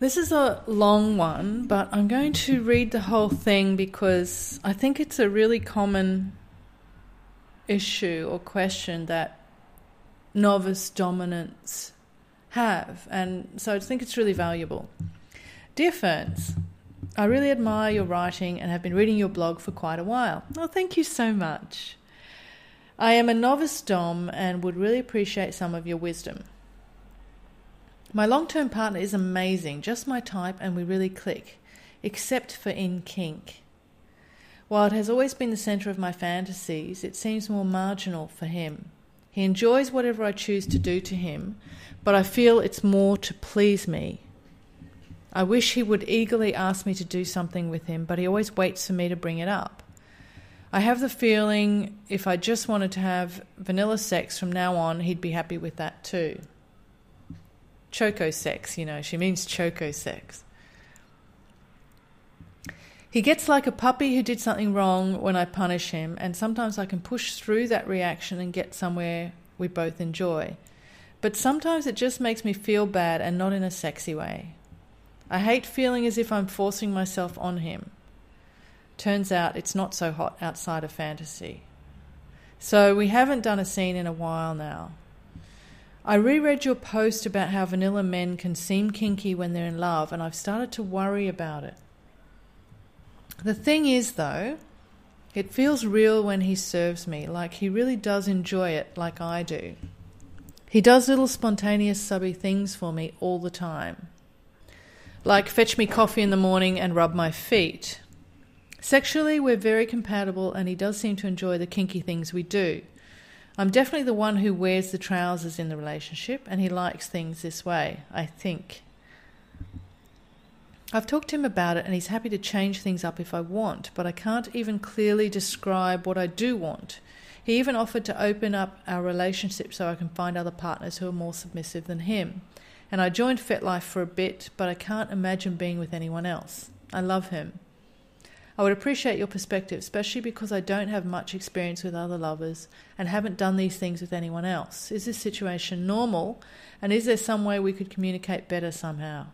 This is a long one, but I'm going to read the whole thing because I think it's a really common issue or question that novice dominants have, and so I think it's really valuable. Dear Ferns, I really admire your writing and have been reading your blog for quite a while. Oh, thank you so much. I am a novice Dom and would really appreciate some of your wisdom. My long term partner is amazing, just my type, and we really click, except for in kink. While it has always been the centre of my fantasies, it seems more marginal for him. He enjoys whatever I choose to do to him, but I feel it's more to please me. I wish he would eagerly ask me to do something with him, but he always waits for me to bring it up. I have the feeling if I just wanted to have vanilla sex from now on, he'd be happy with that too choco sex, you know, she means choco sex. He gets like a puppy who did something wrong when I punish him, and sometimes I can push through that reaction and get somewhere we both enjoy. But sometimes it just makes me feel bad and not in a sexy way. I hate feeling as if I'm forcing myself on him. Turns out it's not so hot outside of fantasy. So we haven't done a scene in a while now. I reread your post about how vanilla men can seem kinky when they're in love, and I've started to worry about it. The thing is, though, it feels real when he serves me, like he really does enjoy it, like I do. He does little spontaneous subby things for me all the time, like fetch me coffee in the morning and rub my feet. Sexually, we're very compatible, and he does seem to enjoy the kinky things we do. I'm definitely the one who wears the trousers in the relationship, and he likes things this way, I think. I've talked to him about it, and he's happy to change things up if I want, but I can't even clearly describe what I do want. He even offered to open up our relationship so I can find other partners who are more submissive than him. And I joined FetLife for a bit, but I can't imagine being with anyone else. I love him. I would appreciate your perspective, especially because I don't have much experience with other lovers and haven't done these things with anyone else. Is this situation normal? And is there some way we could communicate better somehow?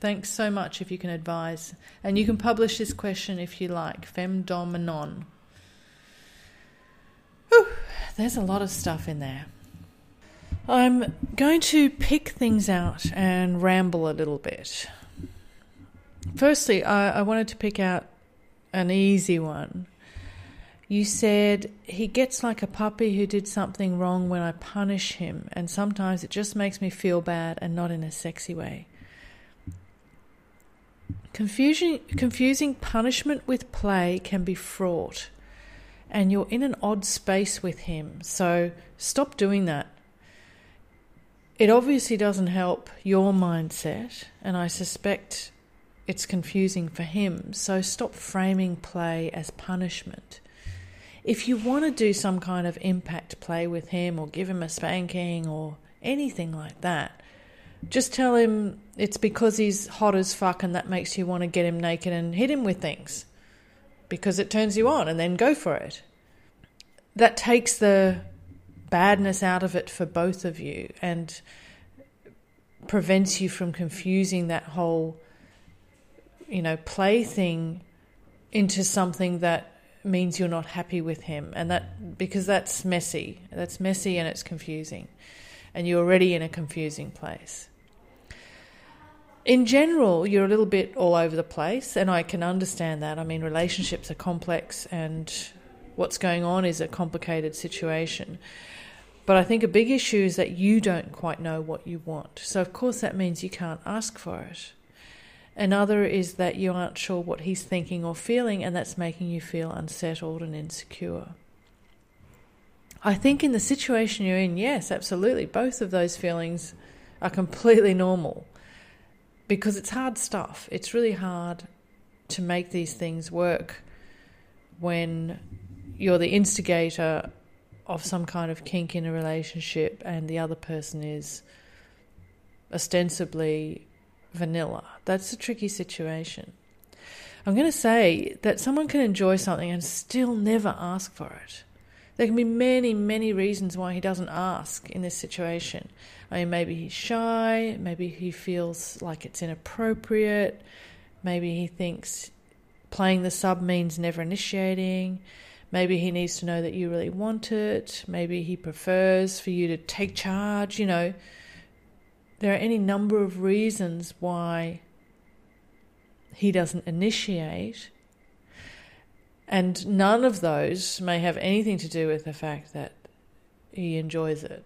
Thanks so much if you can advise. And you can publish this question if you like, femdominon. Whew, there's a lot of stuff in there. I'm going to pick things out and ramble a little bit. Firstly, I, I wanted to pick out an easy one. You said he gets like a puppy who did something wrong when I punish him, and sometimes it just makes me feel bad and not in a sexy way. Confusing, confusing punishment with play can be fraught, and you're in an odd space with him, so stop doing that. It obviously doesn't help your mindset, and I suspect it's confusing for him. So stop framing play as punishment. If you want to do some kind of impact play with him or give him a spanking or anything like that, just tell him it's because he's hot as fuck and that makes you want to get him naked and hit him with things because it turns you on and then go for it. That takes the badness out of it for both of you and prevents you from confusing that whole you know, plaything into something that means you're not happy with him. And that, because that's messy. That's messy and it's confusing. And you're already in a confusing place. In general, you're a little bit all over the place, and I can understand that. I mean, relationships are complex, and what's going on is a complicated situation. But I think a big issue is that you don't quite know what you want. So, of course, that means you can't ask for it. Another is that you aren't sure what he's thinking or feeling, and that's making you feel unsettled and insecure. I think in the situation you're in, yes, absolutely. Both of those feelings are completely normal because it's hard stuff. It's really hard to make these things work when you're the instigator of some kind of kink in a relationship and the other person is ostensibly vanilla. That's a tricky situation. I'm going to say that someone can enjoy something and still never ask for it. There can be many, many reasons why he doesn't ask in this situation. I mean, maybe he's shy, maybe he feels like it's inappropriate, maybe he thinks playing the sub means never initiating, maybe he needs to know that you really want it, maybe he prefers for you to take charge, you know. There are any number of reasons why he doesn't initiate and none of those may have anything to do with the fact that he enjoys it.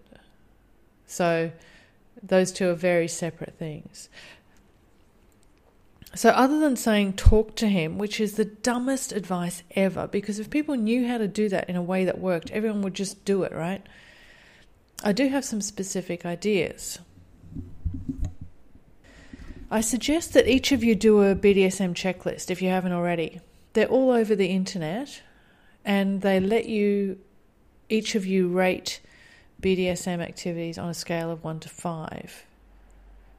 So those two are very separate things. So, other than saying talk to him, which is the dumbest advice ever, because if people knew how to do that in a way that worked, everyone would just do it, right? I do have some specific ideas. I suggest that each of you do a BDSM checklist if you haven't already they're all over the internet and they let you, each of you, rate BDSM activities on a scale of 1 to 5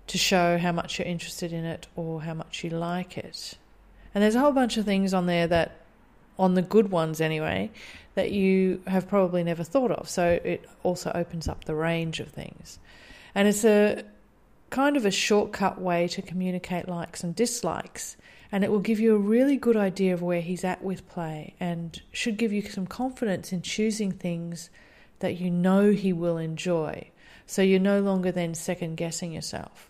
to show how much you're interested in it or how much you like it. And there's a whole bunch of things on there that, on the good ones anyway, that you have probably never thought of. So it also opens up the range of things. And it's a kind of a shortcut way to communicate likes and dislikes and it will give you a really good idea of where he's at with play and should give you some confidence in choosing things that you know he will enjoy. So you're no longer then second guessing yourself.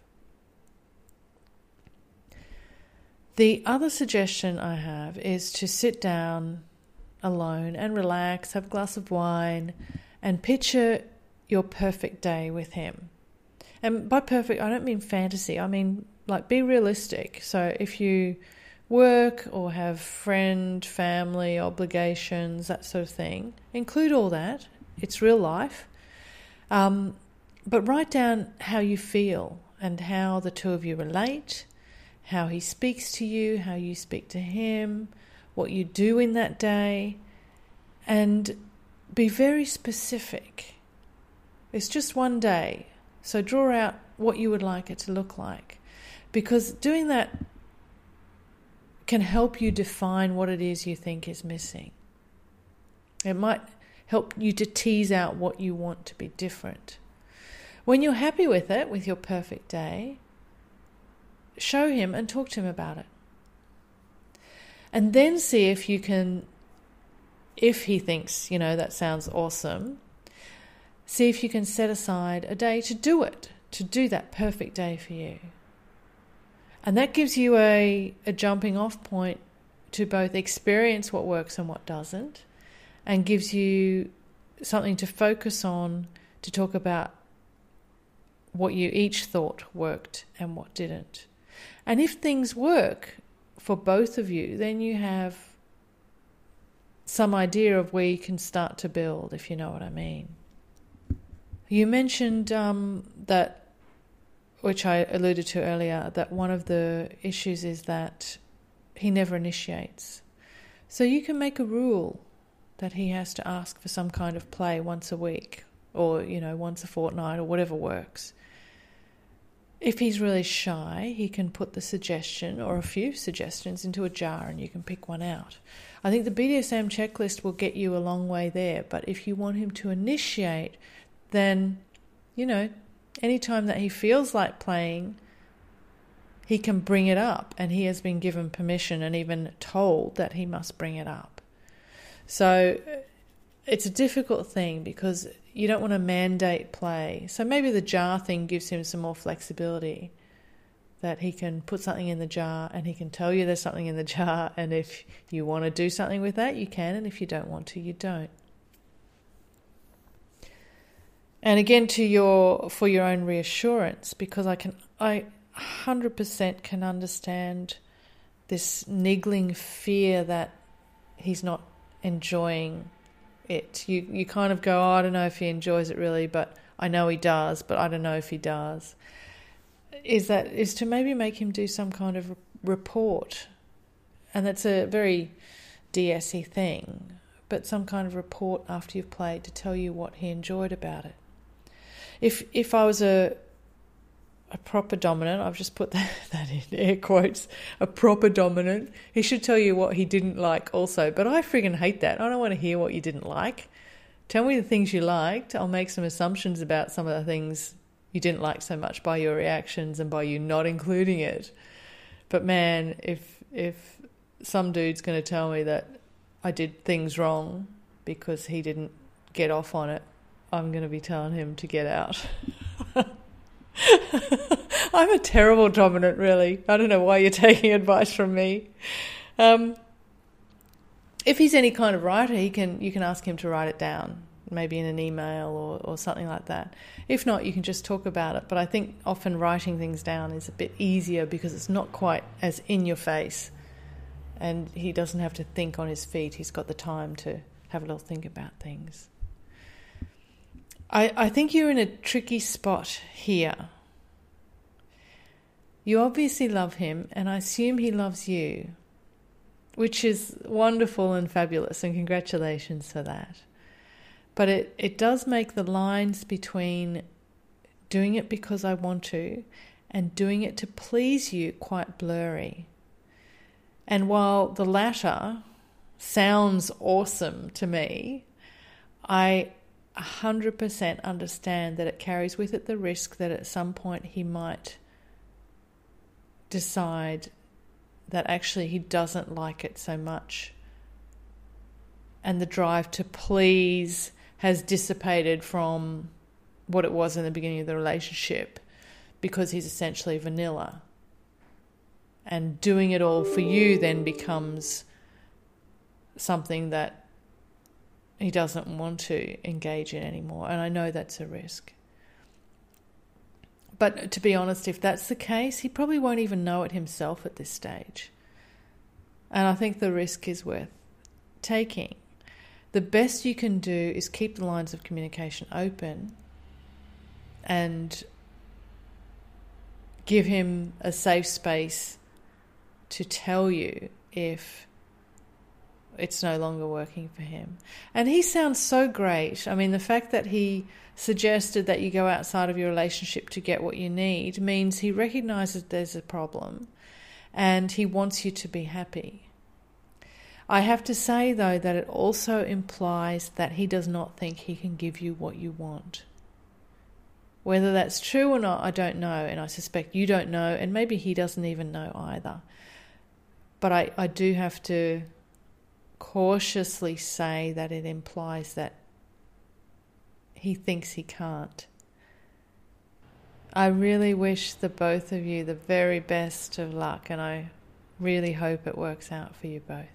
The other suggestion I have is to sit down alone and relax, have a glass of wine, and picture your perfect day with him. And by perfect, I don't mean fantasy, I mean like be realistic. So if you work or have friend, family, obligations, that sort of thing, include all that. It's real life. Um, but write down how you feel and how the two of you relate, how he speaks to you, how you speak to him, what you do in that day, and be very specific. It's just one day, so draw out what you would like it to look like because doing that can help you define what it is you think is missing. It might help you to tease out what you want to be different. When you're happy with it, with your perfect day, show him and talk to him about it. And then see if you can, if he thinks, you know, that sounds awesome, see if you can set aside a day to do it, to do that perfect day for you. And that gives you a, a jumping off point to both experience what works and what doesn't, and gives you something to focus on to talk about what you each thought worked and what didn't. And if things work for both of you, then you have some idea of where you can start to build, if you know what I mean. You mentioned um, that which I alluded to earlier, that one of the issues is that he never initiates. So you can make a rule that he has to ask for some kind of play once a week or, you know, once a fortnight or whatever works. If he's really shy, he can put the suggestion or a few suggestions into a jar and you can pick one out. I think the BDSM checklist will get you a long way there, but if you want him to initiate, then, you know, anytime that he feels like playing, he can bring it up, and he has been given permission and even told that he must bring it up. So it's a difficult thing because you don't want to mandate play. So maybe the jar thing gives him some more flexibility that he can put something in the jar and he can tell you there's something in the jar. And if you want to do something with that, you can. And if you don't want to, you don't. And again to your for your own reassurance because I can I 100% can understand this niggling fear that he's not enjoying it. You you kind of go, oh, I don't know if he enjoys it really, but I know he does, but I don't know if he does. Is that is to maybe make him do some kind of report, and that's a very DSE thing, but some kind of report after you've played to tell you what he enjoyed about it if if I was a a proper dominant, I've just put that, that in air quotes, a proper dominant, he should tell you what he didn't like also. But I friggin' hate that. I don't want to hear what you didn't like. Tell me the things you liked. I'll make some assumptions about some of the things you didn't like so much by your reactions and by you not including it. But man, if if some dude's going to tell me that I did things wrong because he didn't get off on it, I'm going to be telling him to get out. I'm a terrible dominant, really. I don't know why you're taking advice from me. Um, if he's any kind of writer, he can you can ask him to write it down, maybe in an email or, or something like that. If not, you can just talk about it. But I think often writing things down is a bit easier because it's not quite as in your face, and he doesn't have to think on his feet. He's got the time to have a little think about things. I, I think you're in a tricky spot here. You obviously love him, and I assume he loves you, which is wonderful and fabulous, and congratulations for that. But it, it does make the lines between doing it because I want to and doing it to please you quite blurry. And while the latter sounds awesome to me, I 100% understand that it carries with it the risk that at some point he might decide that actually he doesn't like it so much. And the drive to please has dissipated from what it was in the beginning of the relationship because he's essentially vanilla. And doing it all for you then becomes something that he doesn't want to engage in anymore. And I know that's a risk. But to be honest, if that's the case, he probably won't even know it himself at this stage. And I think the risk is worth taking. The best you can do is keep the lines of communication open and give him a safe space to tell you if it's no longer working for him. And he sounds so great. I mean, the fact that he suggested that you go outside of your relationship to get what you need means he recognizes there's a problem and he wants you to be happy. I have to say, though, that it also implies that he does not think he can give you what you want. Whether that's true or not, I don't know, and I suspect you don't know, and maybe he doesn't even know either. But I, I do have to cautiously say that it implies that he thinks he can't. I really wish the both of you the very best of luck, and I really hope it works out for you both.